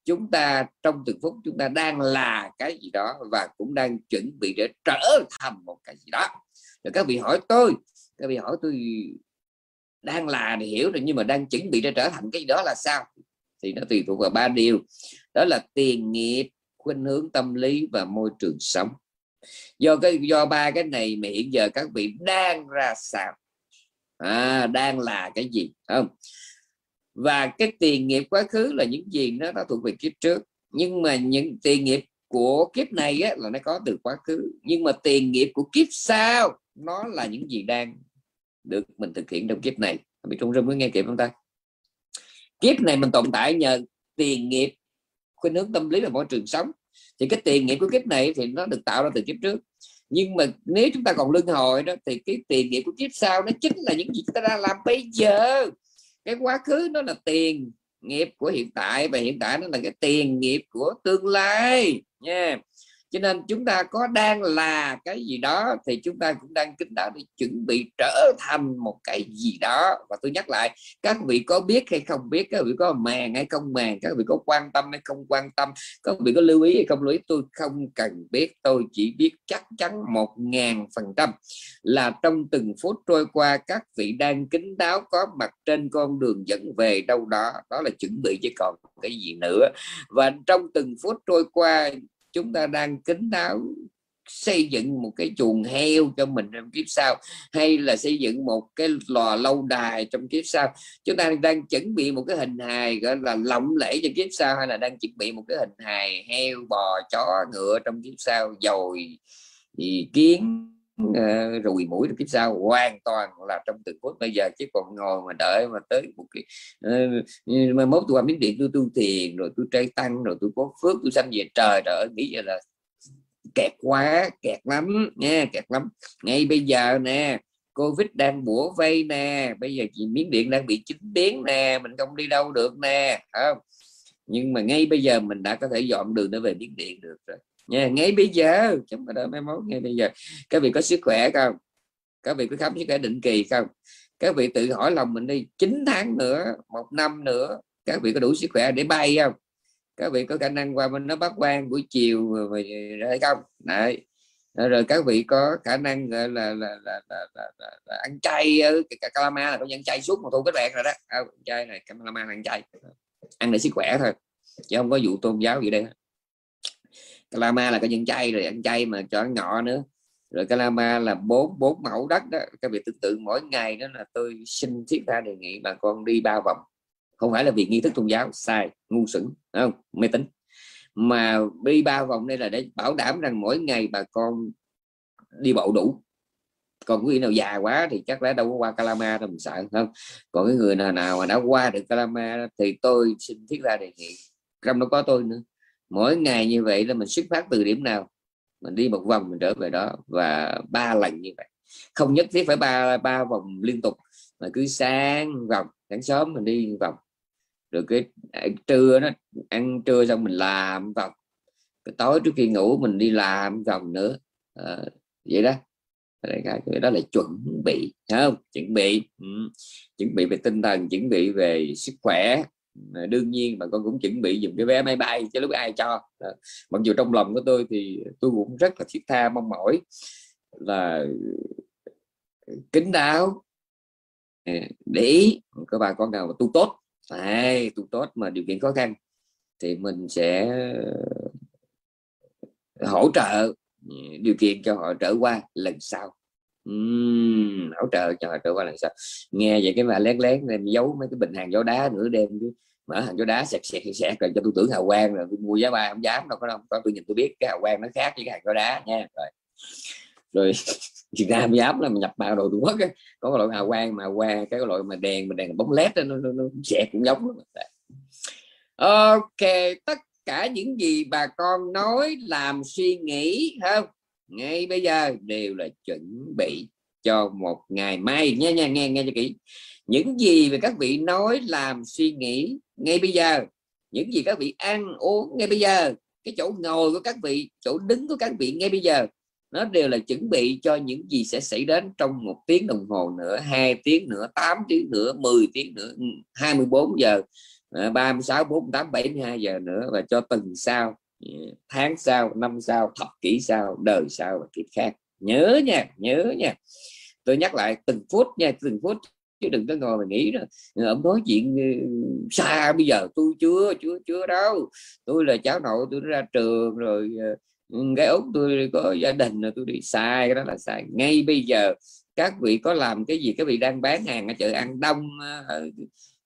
A: chúng ta trong từng phút chúng ta đang là cái gì đó và cũng đang chuẩn bị để trở thành một cái gì đó. Rồi các vị hỏi tôi, các vị hỏi tôi đang là thì hiểu rồi nhưng mà đang chuẩn bị để trở thành cái đó là sao? Thì nó tùy thuộc vào ba điều. Đó là tiền nghiệp khuynh hướng tâm lý và môi trường sống. Do cái do ba cái này mà hiện giờ các vị đang ra sao? À, đang là cái gì? Không? Và cái tiền nghiệp quá khứ là những gì nó đã thuộc về kiếp trước. Nhưng mà những tiền nghiệp của kiếp này á, là nó có từ quá khứ. Nhưng mà tiền nghiệp của kiếp sau nó là những gì đang được mình thực hiện trong kiếp này. Bị trung rừng mới nghe kịp không ta? Kiếp này mình tồn tại nhờ tiền nghiệp khuynh hướng tâm lý và môi trường sống. Thì cái tiền nghiệp của kiếp này thì nó được tạo ra từ kiếp trước. Nhưng mà nếu chúng ta còn luân hồi đó, thì cái tiền nghiệp của kiếp sau nó chính là những gì chúng ta đang làm bây giờ. Cái quá khứ nó là tiền nghiệp của hiện tại và hiện tại nó là cái tiền nghiệp của tương lai. Nha. yeah cho nên chúng ta có đang là cái gì đó thì chúng ta cũng đang kính đạo để chuẩn bị trở thành một cái gì đó. Và tôi nhắc lại, các vị có biết hay không biết, các vị có màng hay không màng, các vị có quan tâm hay không quan tâm, các vị có lưu ý hay không lưu ý, tôi không cần biết. Tôi chỉ biết chắc chắn một ngàn phần trăm là trong từng phút trôi qua, các vị đang kính đáo, có mặt trên con đường dẫn về đâu đó. Đó là chuẩn bị chứ còn cái gì nữa. Và trong từng phút trôi qua chúng ta đang kính đáo xây dựng một cái chuồng heo cho mình trong kiếp sau, hay là xây dựng một cái lò lâu đài trong kiếp sau. Chúng ta đang chuẩn bị một cái hình hài gọi là lộng lẫy cho kiếp sau, hay là đang chuẩn bị một cái hình hài heo, bò, chó, ngựa trong kiếp sau, dồi, thì kiến uh, rùi mũi rồi kiếp sau hoàn toàn là trong từng phút. Bây giờ chứ còn ngồi mà đợi mà tới một cái ờ, uh, mà mốt tôi qua miếng điện tôi tu thiền rồi tôi trai tăng rồi tôi có phước tôi sanh về trời trời nghĩ vậy là kẹt quá kẹt lắm nha kẹt lắm. Ngay bây giờ nè covid đang bủa vây nè bây giờ chị miếng điện đang bị chính biến nè mình không đi đâu được nè không? Nhưng mà ngay bây giờ mình đã có thể dọn đường để về miếng điện được rồi nha ngay bây giờ chúng ta đợi mai mốt ngay bây giờ. Các vị có sức khỏe không? Các vị có khám sức khỏe định kỳ không? Các vị tự hỏi lòng mình đi 9 tháng nữa một năm nữa các vị có đủ sức khỏe để bay không? Các vị có khả năng qua bên nó bắt quan buổi chiều rồi không? Đấy. Rồi các vị có khả năng là là là, là, là, là, là, là ăn chay ờ, calama là có ăn chay suốt một thu kết bạn rồi đó. À, chay này calama ăn chay. Ăn để sức khỏe thôi chứ không có vụ tôn giáo gì đây calama là cái nhân chay, rồi ăn chay mà cho ăn ngọ nữa. Rồi calama là bốn bốn mẫu đất đó. Các vị tưởng tượng mỗi ngày đó là tôi xin thiết tha đề nghị bà con đi ba vòng. Không phải là vì nghi thức tôn giáo, sai, ngu xuẩn không? Mê tín. Mà đi ba vòng đây là để bảo đảm rằng mỗi ngày bà con đi bộ đủ. Còn quý nào già quá thì chắc lẽ đâu có qua Calama đâu, mình sợ không? Còn cái người nào nào mà đã qua được Calama thì tôi xin thiết ra đề nghị. Trong đó có tôi nữa mỗi ngày như vậy là mình xuất phát từ điểm nào? Mình đi một vòng mình trở về đó và ba lần như vậy. Không nhất thiết phải ba ba vòng liên tục mà cứ sáng vòng sáng sớm mình đi vòng. Rồi cái à, trưa nó ăn trưa xong mình làm vòng. Cái tối trước khi ngủ mình đi làm vòng nữa. À, vậy đó. Cái đó là chuẩn bị không? Chuẩn bị ừ. chuẩn bị về tinh thần chuẩn bị về sức khỏe. Ờ, đương nhiên mà con cũng chuẩn bị dùng cái vé máy bay cho lúc ai cho. Mặc dù trong lòng của tôi thì tôi cũng rất là thiết tha mong mỏi là ờ, kính đáo. Để ý các bà con nào mà tu tốt. Đấy, tu tốt mà điều kiện khó khăn thì mình sẽ ờ, hỗ trợ ừ, điều kiện cho họ trở qua lần sau uhm, hỗ trợ cho trợ qua lần sau nghe vậy cái mà lén lén em giấu mấy cái bình hàng gió đá nữa đem mở hàng gió đá sẹt sẹt sẹt rồi cho tôi tưởng hào quang rồi tôi mua giá ba không dám đâu có đâu có tôi nhìn tôi biết cái hào quang nó khác với cái hàng gió đá nha rồi rồi Việt Nam dám là mình nhập vào đồ Trung Quốc ấy. có cái loại hào quang mà qua cái loại mà đèn mà đèn bóng led đó, nó, nó, nó sẽ cũng giống lắm. ok tất cả những gì bà con nói làm suy nghĩ không ngay bây giờ đều là chuẩn bị cho một ngày mai. Nha nha, nghe nghe cho kỹ. Những gì mà các vị nói làm suy nghĩ ngay bây giờ, những gì các vị ăn uống ngay bây giờ, cái chỗ ngồi của các vị, chỗ đứng của các vị ngay bây giờ, nó đều là chuẩn bị cho những gì sẽ xảy đến trong một tiếng đồng hồ nữa, hai tiếng nữa 8 tiếng nữa 10 tiếng nữa 24 giờ 36 48 72 giờ nữa và cho tuần sau tháng sau, năm sau, thập kỷ sau, đời sau và kiếp khác. Nhớ nha nhớ nha. Tôi nhắc lại từng phút nha, từng phút chứ đừng có ngồi mà nghĩ đó ông nói chuyện ừ, xa bây giờ tôi chưa chưa chưa đâu. Tôi là cháu nội, tôi ra trường rồi ờ, cái út tôi có gia đình rồi tôi đi sai, cái đó là sai. Ngay bây giờ, các vị có làm cái gì, các vị đang bán hàng ở chợ ăn Đông ờ,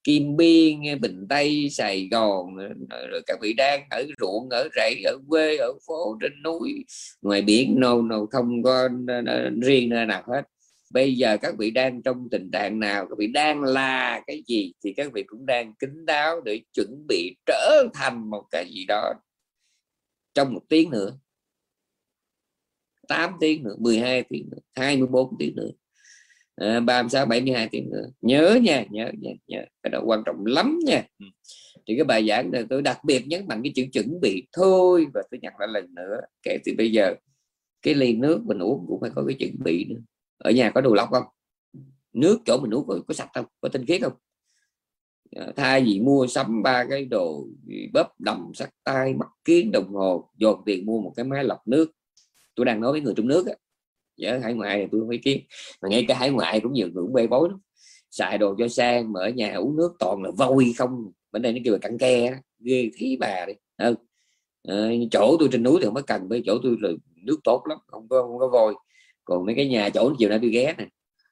A: Kim Biên Bình Tây Sài Gòn rồi các vị đang ở ruộng ở rẫy ở quê ở phố trên núi. Ngoài biển no, no không có riêng nơi nào hết. Bây giờ các vị đang trong tình trạng nào các vị đang là cái gì thì các vị cũng đang kính đáo để chuẩn bị trở thành một cái gì đó. Trong một tiếng nữa 8 tiếng nữa 12 tiếng nữa 24 tiếng nữa. 36 72 tiếng nữa. Nhớ nha nhớ nha nhớ. Cái đó quan trọng lắm nha. Ừ. thì cái bài giảng này tôi đặc biệt nhấn mạnh cái chữ chuẩn bị thôi. Và tôi nhắc lại lần nữa kể từ bây giờ cái ly nước mình uống cũng phải có cái chuẩn bị nữa. Ở nhà có đồ lọc không? Nước chỗ mình uống có, có sạch không? Có tinh khiết không? À, thay vì mua xăm ba cái đồ bóp đầm sắt tay mắt kiến đồng hồ dồn tiền mua một cái máy lọc nước. Tôi đang nói với người trong nước á nhớ hải ngoại thì tôi không ý kiến mà ngay cả hải ngoại cũng nhiều người cũng bê bối lắm. Xài đồ cho sang mà ở nhà uống nước toàn là vôi không. Bên đây nó kêu là cặn ke ghê thí bà đi. Ừ. à, chỗ tôi trên núi thì không có cần với chỗ tôi là nước tốt lắm không có không có vôi. Còn mấy cái nhà chỗ chiều nay tôi ghé này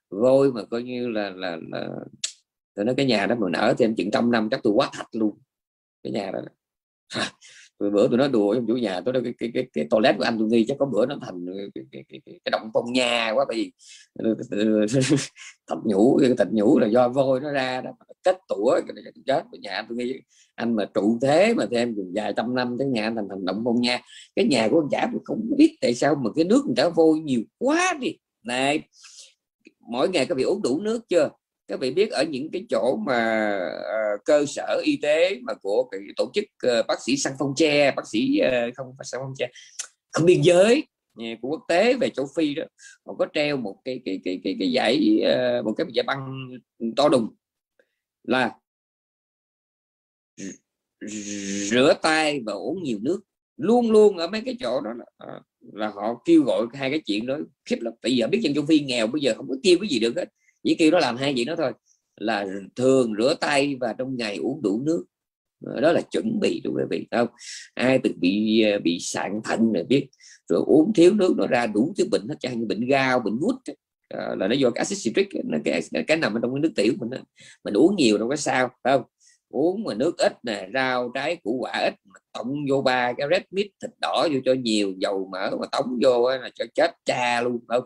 A: vôi mà coi như là là, là tôi nói cái nhà đó mà nở thêm chừng trăm năm chắc tôi quá thạch luôn. Cái nhà đó rồi bữa tôi nói đùa trong chủ nhà tôi nói cái cái cái, cái toilet của anh tôi nghi chắc có bữa nó thành cái, cái, cái, cái, động phong nha quá bởi vì thạch nhũ cái thạch nhũ là do vôi nó ra đó kết tủa chết. Nhà tôi nghi anh mà trụ thế mà thêm vài trăm năm tới nhà thành thành động phong nha. Cái nhà của ông chả tôi không biết tại sao mà cái nước trả vôi nhiều quá đi. Này mỗi ngày có bị uống đủ nước chưa? Các vị biết ở những cái chỗ mà uh, cơ sở y tế mà của cái tổ chức uh, bác sĩ săn phong tre bác sĩ uh, không phải săn phong tre không biên giới của quốc tế về châu Phi đó họ có treo một cái cái cái cái cái giải uh, một cái giải băng to đùng là rửa tay và uống nhiều nước luôn luôn ở mấy cái chỗ đó là, là họ kêu gọi hai cái chuyện đó khiếp lắm. Bây giờ biết dân châu phi nghèo bây giờ không có tiêu cái gì được hết chỉ kêu nó làm hai chuyện đó thôi là thường rửa tay và trong ngày uống đủ nước. Ờ, đó là chuẩn bị đúng quý vị không? Ai từng bị ờ, bị sạn thận này biết rồi uống thiếu nước nó ra đủ thứ bệnh hết chẳng như bệnh gao bệnh gút ờ, là nó do cái acid citric nó cái, cái nằm ở trong cái nước tiểu mình mình uống nhiều đâu có sao phải không? Uống mà nước ít nè rau trái củ quả ít mà tổng vô ba cái red meat thịt đỏ vô cho nhiều dầu mỡ mà tống vô là cho chết cha luôn không?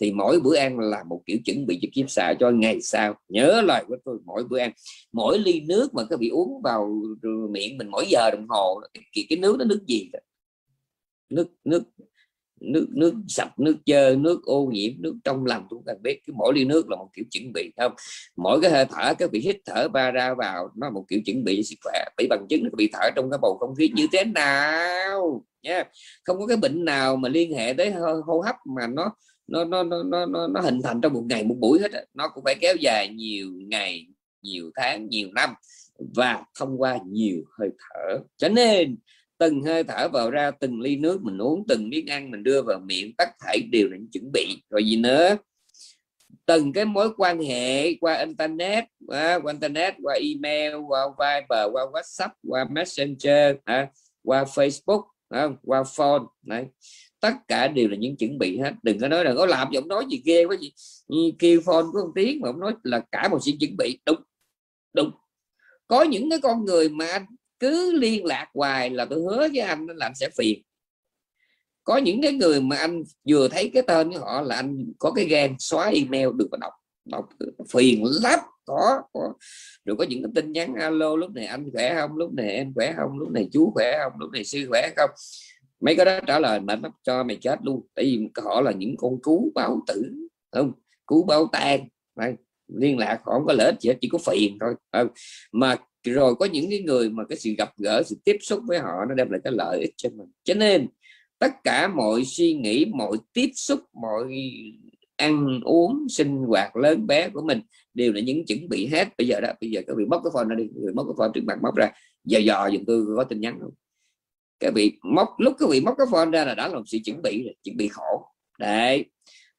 A: Thì mỗi bữa ăn là một kiểu chuẩn bị cho kiếp xạ cho ngày sau. Nhớ lời của tôi mỗi bữa ăn mỗi ly nước mà các vị uống vào miệng mình mỗi giờ đồng hồ cái, cái nước đó nước gì? Đó nước nước nước nước sạch nước chơi nước ô nhiễm nước trong lành chúng ta biết. Cái mỗi ly nước là một kiểu chuẩn bị không? Mỗi cái hơi thở các vị hít thở ba ra vào nó một kiểu chuẩn bị sức khỏe. Bị bằng chứng các vị thở trong cái bầu không khí như thế nào? Nha. Không có cái bệnh nào mà liên hệ tới hô hấp mà nó nó nó nó nó, nó hình thành trong một ngày một buổi hết nó cũng phải kéo dài nhiều ngày nhiều tháng nhiều năm và thông qua nhiều hơi thở. Cho nên từng hơi thở vào ra từng ly nước mình uống từng miếng ăn mình đưa vào miệng tất thảy đều là chuẩn bị. Rồi gì nữa? Từng cái mối quan hệ qua internet qua, qua internet qua email qua viber qua whatsapp qua messenger à, qua facebook à, qua phone này tất cả đều là những chuẩn bị hết. Đừng có nói là có làm giọng nói gì ghê quá gì kêu phone có một tiếng mà ông nói là cả một sự chuẩn bị. Đúng đúng. Có những cái con người mà anh cứ liên lạc hoài là tôi hứa với anh là anh sẽ phiền. Có những cái người mà anh vừa thấy cái tên của họ là anh có cái gan xóa email được mà đọc đọc phiền lắm. Có, có. Rồi có những cái tin nhắn alo lúc này anh khỏe không lúc này em khỏe không lúc này chú khỏe không lúc này sư khỏe không mấy cái đó trả lời mà nó cho mày chết luôn. Tại vì họ là những con cú báo tử không? Cú báo tan liên lạc, họ không có lợi ích gì hết, chỉ có phiền thôi không? Mà rồi có những cái người mà cái sự gặp gỡ, sự tiếp xúc với họ nó đem lại cái lợi ích cho mình. Cho nên, tất cả mọi suy nghĩ, mọi tiếp xúc, mọi ăn uống, sinh hoạt lớn bé của mình đều là những chuẩn bị hết. Bây giờ đó, bây giờ các vị móc cái phone ra đi người móc cái phone trước mặt móc ra. Giờ dò dùm tôi có tin nhắn không? Cái vị móc, lúc cái vị móc cái phone ra là đã làm sự chuẩn bị rồi, chuẩn bị khổ. Đấy.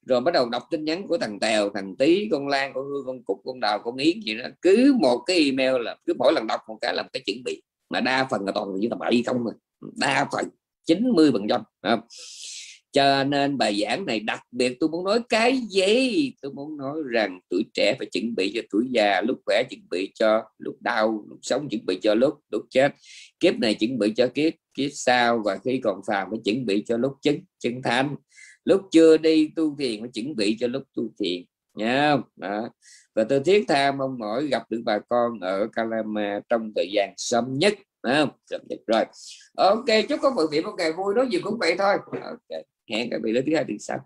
A: Rồi bắt đầu đọc tin nhắn của thằng tèo, thằng tí con lan, con hương, con cục, con đào, con yến gì đó. Cứ một cái email là, cứ mỗi lần đọc một cái làm cái chuẩn bị. Mà đa phần là toàn là những tầm bậy không mà. Đa phần 90 phần trăm cho nên bài giảng này đặc biệt tôi muốn nói cái gì? Tôi muốn nói rằng tuổi trẻ phải chuẩn bị cho tuổi già, lúc khỏe chuẩn bị cho lúc đau, lúc sống chuẩn bị cho lúc lúc chết. Kiếp này chuẩn bị cho kiếp kiếp sau và khi còn phàm phải chuẩn bị cho lúc chứng chứng thánh lúc chưa đi tu thiền phải chuẩn bị cho lúc tu thiền nha đó. và tôi thiết tha mong mỏi gặp được bà con ở Calama trong thời gian sớm nhất không? sớm nhất, rồi ok, chúc các mọi vị một ngày vui, nói gì cũng vậy thôi okay. hẹn các vị đến thứ hai tuần sau